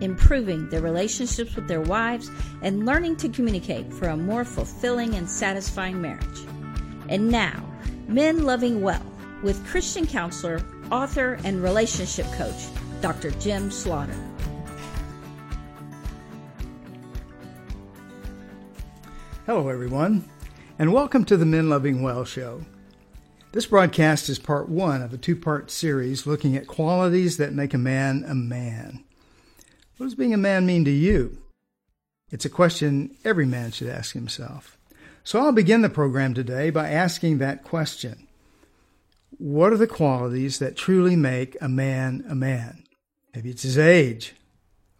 improving their relationships with their wives and learning to communicate for a more fulfilling and satisfying marriage. And now, Men Loving Well with Christian counselor, author, and relationship coach, Dr. Jim Slaughter. Hello, everyone, and welcome to the Men Loving Well show. This broadcast is part one of a two part series looking at qualities that make a man a man. What does being a man mean to you? It's a question every man should ask himself. So I'll begin the program today by asking that question What are the qualities that truly make a man a man? Maybe it's his age,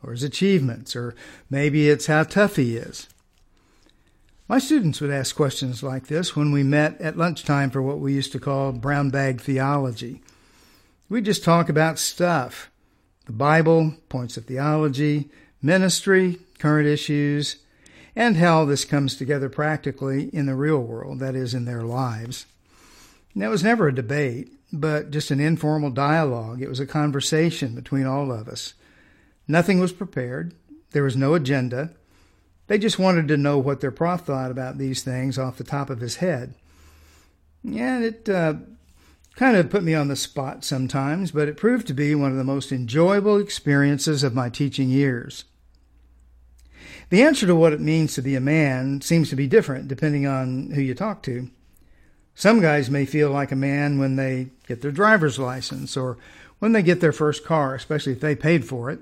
or his achievements, or maybe it's how tough he is. My students would ask questions like this when we met at lunchtime for what we used to call brown bag theology. We'd just talk about stuff the Bible, points of theology, ministry, current issues, and how this comes together practically in the real world, that is, in their lives. And that was never a debate, but just an informal dialogue. It was a conversation between all of us. Nothing was prepared, there was no agenda. They just wanted to know what their prof thought about these things off the top of his head. And it uh, kind of put me on the spot sometimes, but it proved to be one of the most enjoyable experiences of my teaching years. The answer to what it means to be a man seems to be different depending on who you talk to. Some guys may feel like a man when they get their driver's license or when they get their first car, especially if they paid for it.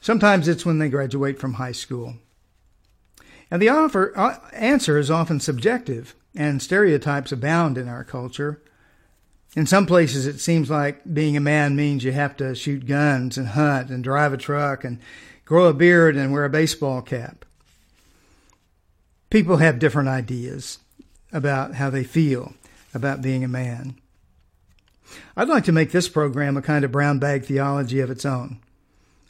Sometimes it's when they graduate from high school. And the offer, uh, answer is often subjective, and stereotypes abound in our culture. In some places, it seems like being a man means you have to shoot guns and hunt and drive a truck and grow a beard and wear a baseball cap. People have different ideas about how they feel about being a man. I'd like to make this program a kind of brown bag theology of its own.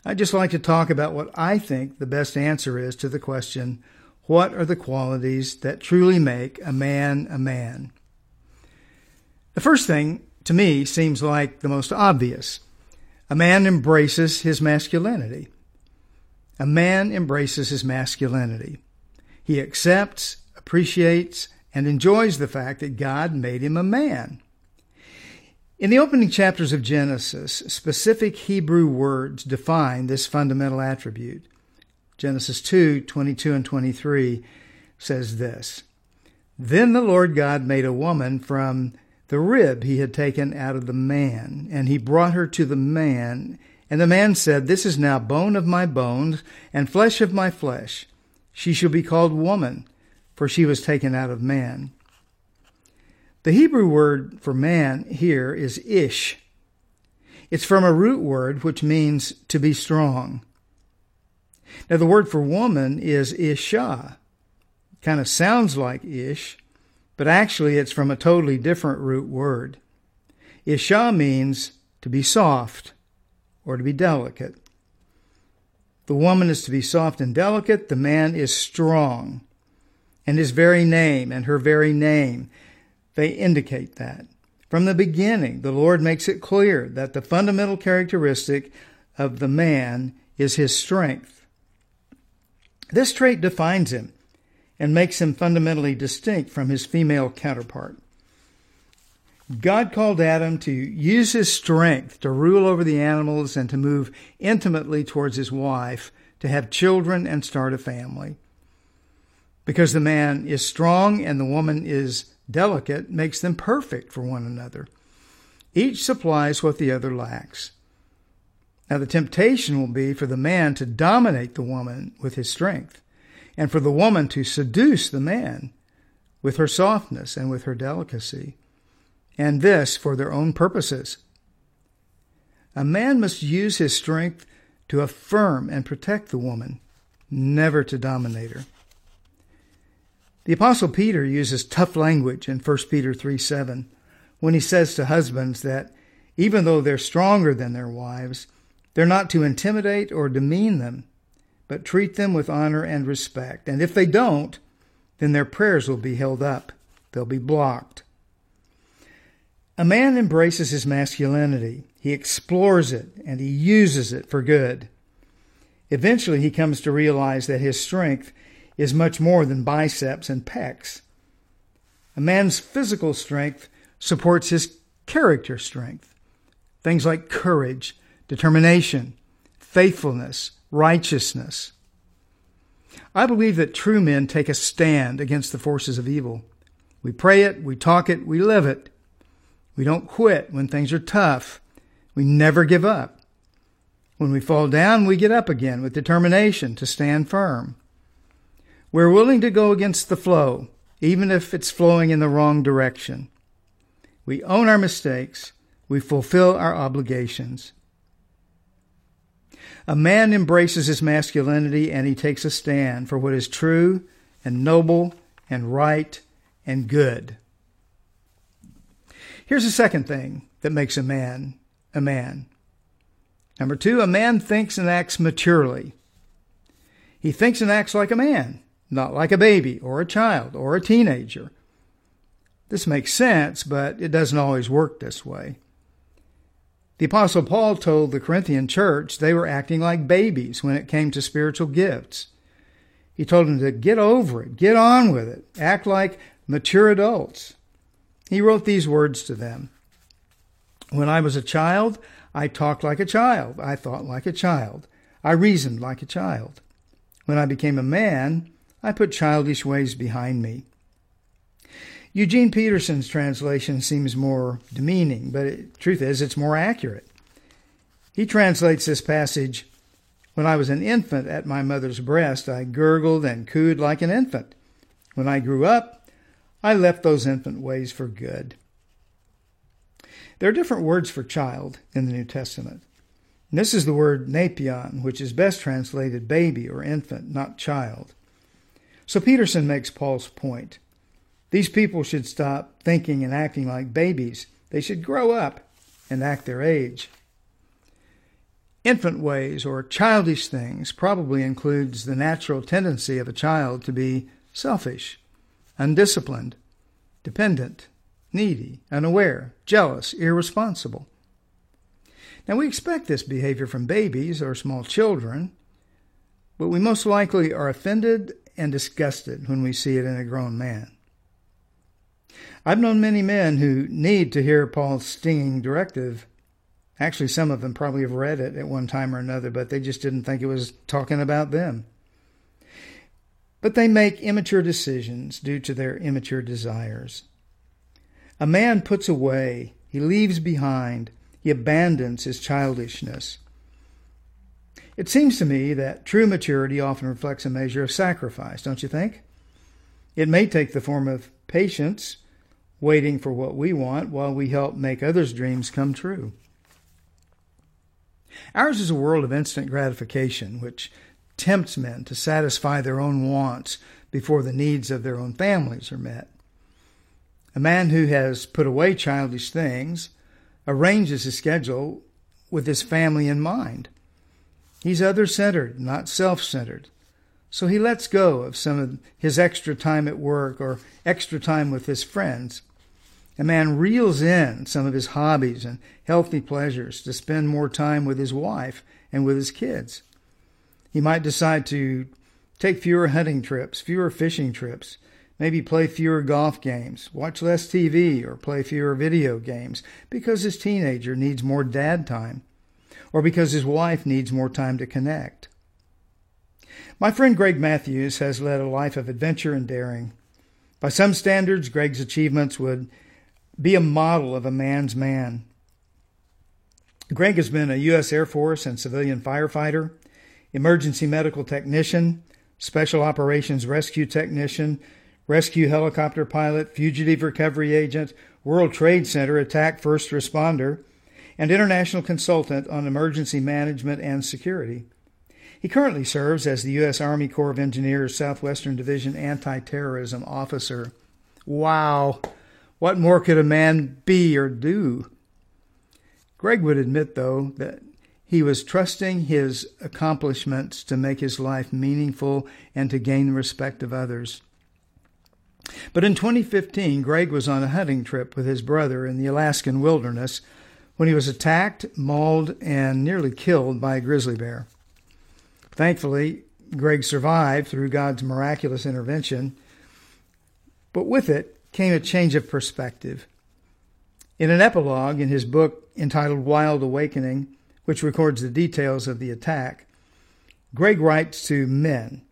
I'd just like to talk about what I think the best answer is to the question what are the qualities that truly make a man a man? The first thing, to me, seems like the most obvious. A man embraces his masculinity. A man embraces his masculinity. He accepts, appreciates, and enjoys the fact that God made him a man. In the opening chapters of Genesis, specific Hebrew words define this fundamental attribute. Genesis 2 22 and 23 says this Then the Lord God made a woman from the rib he had taken out of the man, and he brought her to the man. And the man said, This is now bone of my bones and flesh of my flesh. She shall be called woman, for she was taken out of man. The Hebrew word for man here is ish. It's from a root word which means to be strong. Now, the word for woman is isha. Kind of sounds like ish, but actually it's from a totally different root word. Isha means to be soft or to be delicate. The woman is to be soft and delicate, the man is strong. And his very name and her very name, they indicate that. From the beginning, the Lord makes it clear that the fundamental characteristic of the man is his strength. This trait defines him and makes him fundamentally distinct from his female counterpart. God called Adam to use his strength to rule over the animals and to move intimately towards his wife, to have children and start a family. Because the man is strong and the woman is delicate, makes them perfect for one another. Each supplies what the other lacks. Now, the temptation will be for the man to dominate the woman with his strength, and for the woman to seduce the man with her softness and with her delicacy, and this for their own purposes. A man must use his strength to affirm and protect the woman, never to dominate her. The Apostle Peter uses tough language in 1 Peter 3 7 when he says to husbands that even though they're stronger than their wives, they're not to intimidate or demean them, but treat them with honor and respect. And if they don't, then their prayers will be held up, they'll be blocked. A man embraces his masculinity, he explores it, and he uses it for good. Eventually, he comes to realize that his strength is much more than biceps and pecs. A man's physical strength supports his character strength. Things like courage, determination, faithfulness, righteousness. I believe that true men take a stand against the forces of evil. We pray it, we talk it, we live it. We don't quit when things are tough. We never give up. When we fall down, we get up again with determination to stand firm. We're willing to go against the flow, even if it's flowing in the wrong direction. We own our mistakes. We fulfill our obligations. A man embraces his masculinity and he takes a stand for what is true and noble and right and good. Here's a second thing that makes a man a man. Number two, a man thinks and acts maturely. He thinks and acts like a man, not like a baby or a child or a teenager. This makes sense, but it doesn't always work this way. The Apostle Paul told the Corinthian church they were acting like babies when it came to spiritual gifts. He told them to get over it, get on with it, act like mature adults. He wrote these words to them When I was a child, I talked like a child, I thought like a child, I reasoned like a child. When I became a man, I put childish ways behind me. Eugene Peterson's translation seems more demeaning, but the truth is it's more accurate. He translates this passage When I was an infant at my mother's breast, I gurgled and cooed like an infant. When I grew up, I left those infant ways for good. There are different words for child in the New Testament. This is the word nepion, which is best translated baby or infant, not child. So Peterson makes Paul's point. These people should stop thinking and acting like babies. They should grow up and act their age. Infant ways or childish things probably includes the natural tendency of a child to be selfish, undisciplined, dependent, needy, unaware, jealous, irresponsible. Now, we expect this behavior from babies or small children, but we most likely are offended and disgusted when we see it in a grown man. I've known many men who need to hear Paul's stinging directive. Actually, some of them probably have read it at one time or another, but they just didn't think it was talking about them. But they make immature decisions due to their immature desires. A man puts away, he leaves behind, he abandons his childishness. It seems to me that true maturity often reflects a measure of sacrifice, don't you think? It may take the form of patience, waiting for what we want while we help make others' dreams come true. Ours is a world of instant gratification, which tempts men to satisfy their own wants before the needs of their own families are met. A man who has put away childish things arranges his schedule with his family in mind. He's other centered, not self centered. So he lets go of some of his extra time at work or extra time with his friends a man reels in some of his hobbies and healthy pleasures to spend more time with his wife and with his kids. He might decide to take fewer hunting trips, fewer fishing trips, maybe play fewer golf games, watch less TV, or play fewer video games because his teenager needs more dad time, or because his wife needs more time to connect. My friend Greg Matthews has led a life of adventure and daring. By some standards, Greg's achievements would be a model of a man's man. Greg has been a U.S. Air Force and civilian firefighter, emergency medical technician, special operations rescue technician, rescue helicopter pilot, fugitive recovery agent, World Trade Center attack first responder, and international consultant on emergency management and security. He currently serves as the U.S. Army Corps of Engineers Southwestern Division Anti Terrorism Officer. Wow! What more could a man be or do? Greg would admit, though, that he was trusting his accomplishments to make his life meaningful and to gain the respect of others. But in 2015, Greg was on a hunting trip with his brother in the Alaskan wilderness when he was attacked, mauled, and nearly killed by a grizzly bear. Thankfully, Greg survived through God's miraculous intervention, but with it came a change of perspective. In an epilogue in his book entitled Wild Awakening, which records the details of the attack, Greg writes to men,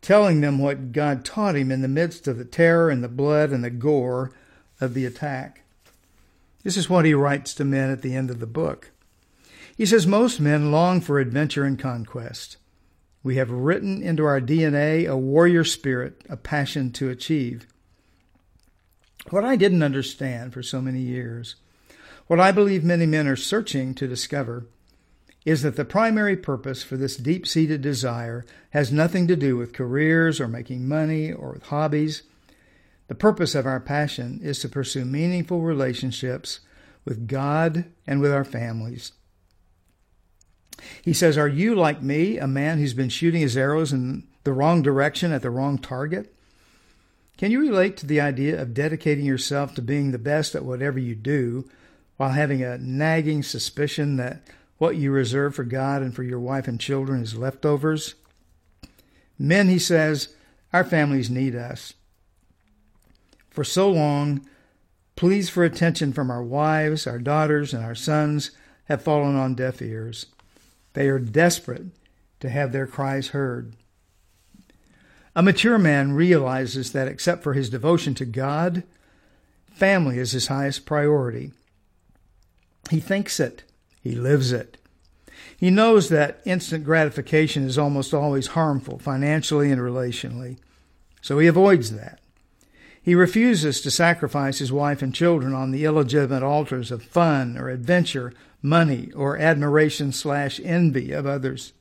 telling them what God taught him in the midst of the terror and the blood and the gore of the attack. This is what he writes to men at the end of the book. He says, Most men long for adventure and conquest. We have written into our DNA a warrior spirit, a passion to achieve. What I didn't understand for so many years, what I believe many men are searching to discover, is that the primary purpose for this deep seated desire has nothing to do with careers or making money or with hobbies. The purpose of our passion is to pursue meaningful relationships with God and with our families. He says, Are you like me, a man who's been shooting his arrows in the wrong direction at the wrong target? Can you relate to the idea of dedicating yourself to being the best at whatever you do while having a nagging suspicion that what you reserve for God and for your wife and children is leftovers? Men, he says, our families need us. For so long, pleas for attention from our wives, our daughters, and our sons have fallen on deaf ears. They are desperate to have their cries heard. A mature man realizes that except for his devotion to God, family is his highest priority. He thinks it, he lives it. He knows that instant gratification is almost always harmful financially and relationally, so he avoids that. He refuses to sacrifice his wife and children on the illegitimate altars of fun or adventure, money, or admiration slash envy of others.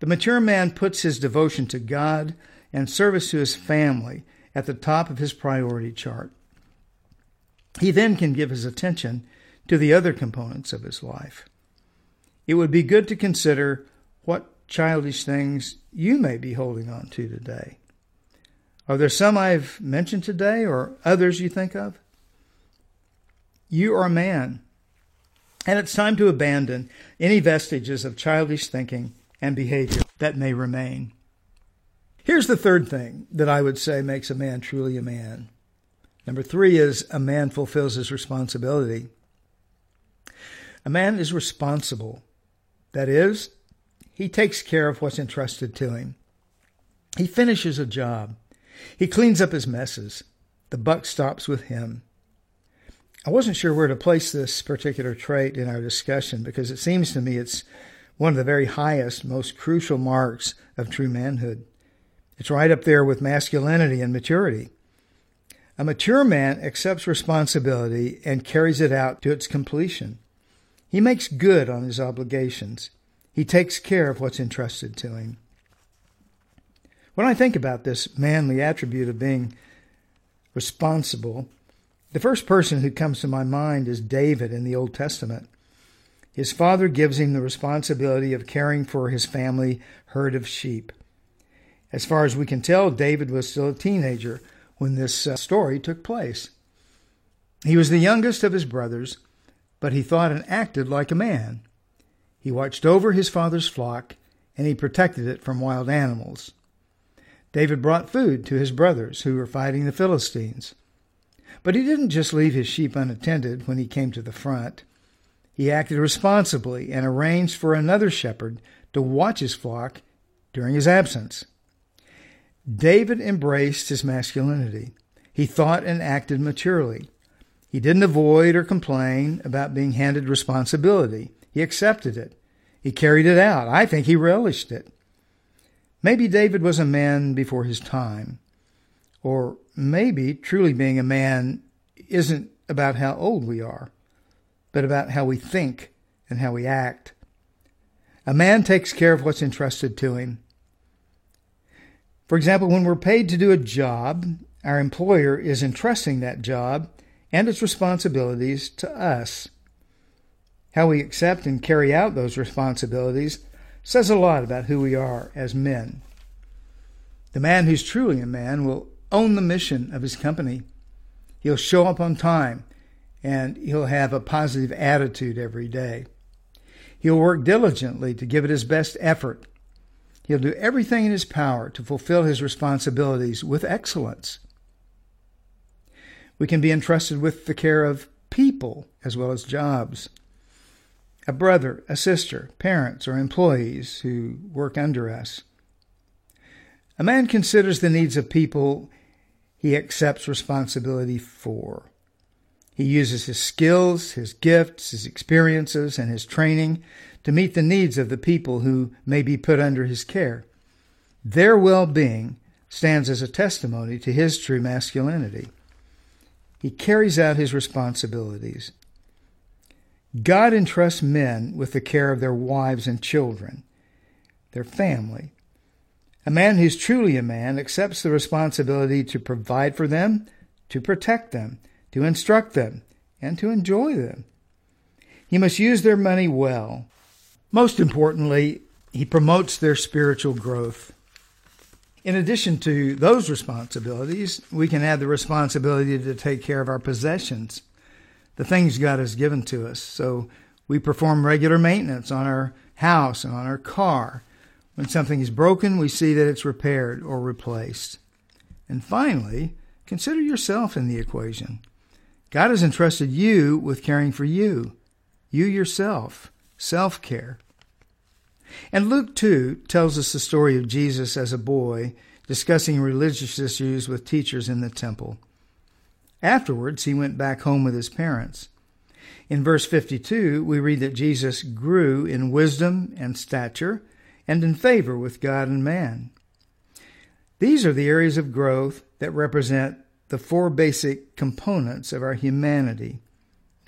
The mature man puts his devotion to God and service to his family at the top of his priority chart. He then can give his attention to the other components of his life. It would be good to consider what childish things you may be holding on to today. Are there some I've mentioned today or others you think of? You are a man, and it's time to abandon any vestiges of childish thinking and behavior that may remain. Here's the third thing that I would say makes a man truly a man. Number three is a man fulfills his responsibility. A man is responsible. That is, he takes care of what's entrusted to him. He finishes a job. He cleans up his messes. The buck stops with him. I wasn't sure where to place this particular trait in our discussion because it seems to me it's one of the very highest, most crucial marks of true manhood. It's right up there with masculinity and maturity. A mature man accepts responsibility and carries it out to its completion. He makes good on his obligations. He takes care of what's entrusted to him. When I think about this manly attribute of being responsible, the first person who comes to my mind is David in the Old Testament. His father gives him the responsibility of caring for his family herd of sheep. As far as we can tell, David was still a teenager when this uh, story took place. He was the youngest of his brothers, but he thought and acted like a man. He watched over his father's flock and he protected it from wild animals. David brought food to his brothers who were fighting the Philistines. But he didn't just leave his sheep unattended when he came to the front. He acted responsibly and arranged for another shepherd to watch his flock during his absence. David embraced his masculinity. He thought and acted maturely. He didn't avoid or complain about being handed responsibility. He accepted it. He carried it out. I think he relished it. Maybe David was a man before his time. Or maybe truly being a man isn't about how old we are, but about how we think and how we act. A man takes care of what's entrusted to him. For example, when we're paid to do a job, our employer is entrusting that job and its responsibilities to us. How we accept and carry out those responsibilities says a lot about who we are as men. The man who's truly a man will own the mission of his company. He'll show up on time and he'll have a positive attitude every day. He'll work diligently to give it his best effort. He'll do everything in his power to fulfill his responsibilities with excellence. We can be entrusted with the care of people as well as jobs. A brother, a sister, parents, or employees who work under us. A man considers the needs of people he accepts responsibility for. He uses his skills, his gifts, his experiences, and his training to meet the needs of the people who may be put under his care. Their well being stands as a testimony to his true masculinity. He carries out his responsibilities. God entrusts men with the care of their wives and children, their family. A man who's truly a man accepts the responsibility to provide for them, to protect them, to instruct them, and to enjoy them. He must use their money well. Most importantly, he promotes their spiritual growth. In addition to those responsibilities, we can add the responsibility to take care of our possessions, the things God has given to us. So we perform regular maintenance on our house and on our car. When something is broken, we see that it's repaired or replaced. And finally, consider yourself in the equation. God has entrusted you with caring for you, you yourself, self care. And Luke 2 tells us the story of Jesus as a boy discussing religious issues with teachers in the temple. Afterwards, he went back home with his parents. In verse 52, we read that Jesus grew in wisdom and stature and in favor with God and man. These are the areas of growth that represent the four basic components of our humanity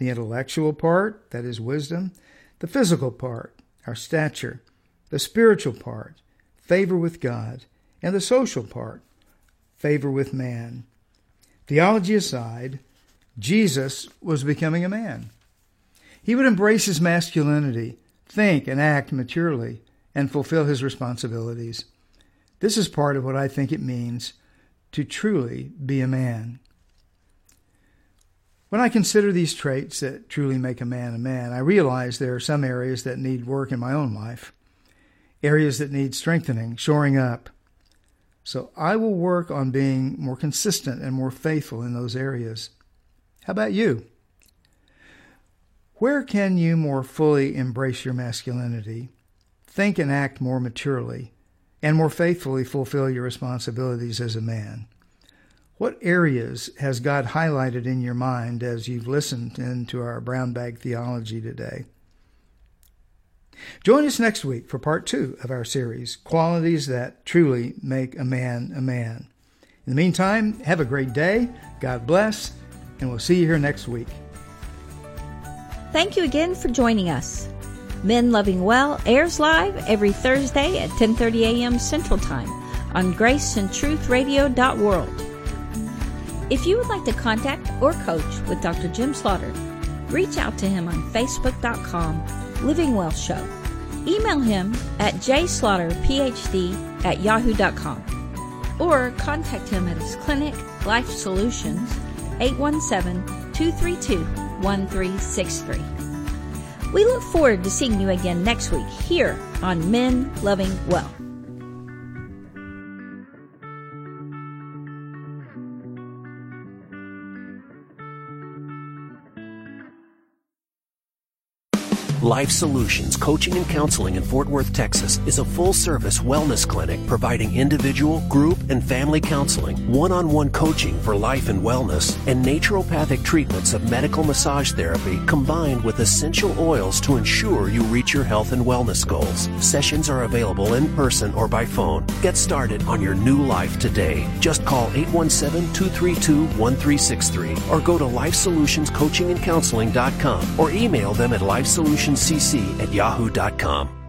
the intellectual part, that is wisdom, the physical part, our stature, the spiritual part, favor with God, and the social part, favor with man. Theology aside, Jesus was becoming a man. He would embrace his masculinity, think and act maturely, and fulfill his responsibilities. This is part of what I think it means to truly be a man. When I consider these traits that truly make a man a man, I realize there are some areas that need work in my own life areas that need strengthening, shoring up. So I will work on being more consistent and more faithful in those areas. How about you? Where can you more fully embrace your masculinity, think and act more maturely, and more faithfully fulfill your responsibilities as a man? What areas has God highlighted in your mind as you've listened into our brown bag theology today? Join us next week for part two of our series, Qualities That Truly Make a Man a Man. In the meantime, have a great day, God bless, and we'll see you here next week. Thank you again for joining us. Men Loving Well airs live every Thursday at 10:30 a.m. Central Time on graceandtruthradio.world. If you would like to contact or coach with Dr. Jim Slaughter, reach out to him on facebook.com Living Well Show. Email him at jslaughterphd at yahoo.com or contact him at his clinic, Life Solutions, 817-232-1363. We look forward to seeing you again next week here on Men Loving Well. Life Solutions Coaching and Counseling in Fort Worth, Texas is a full service wellness clinic providing individual, group, and family counseling, one on one coaching for life and wellness, and naturopathic treatments of medical massage therapy combined with essential oils to ensure you reach your health and wellness goals. Sessions are available in person or by phone. Get started on your new life today. Just call 817 232 1363 or go to lifesolutionscoachingandcounseling.com or email them at lifesolutionscc at yahoo.com.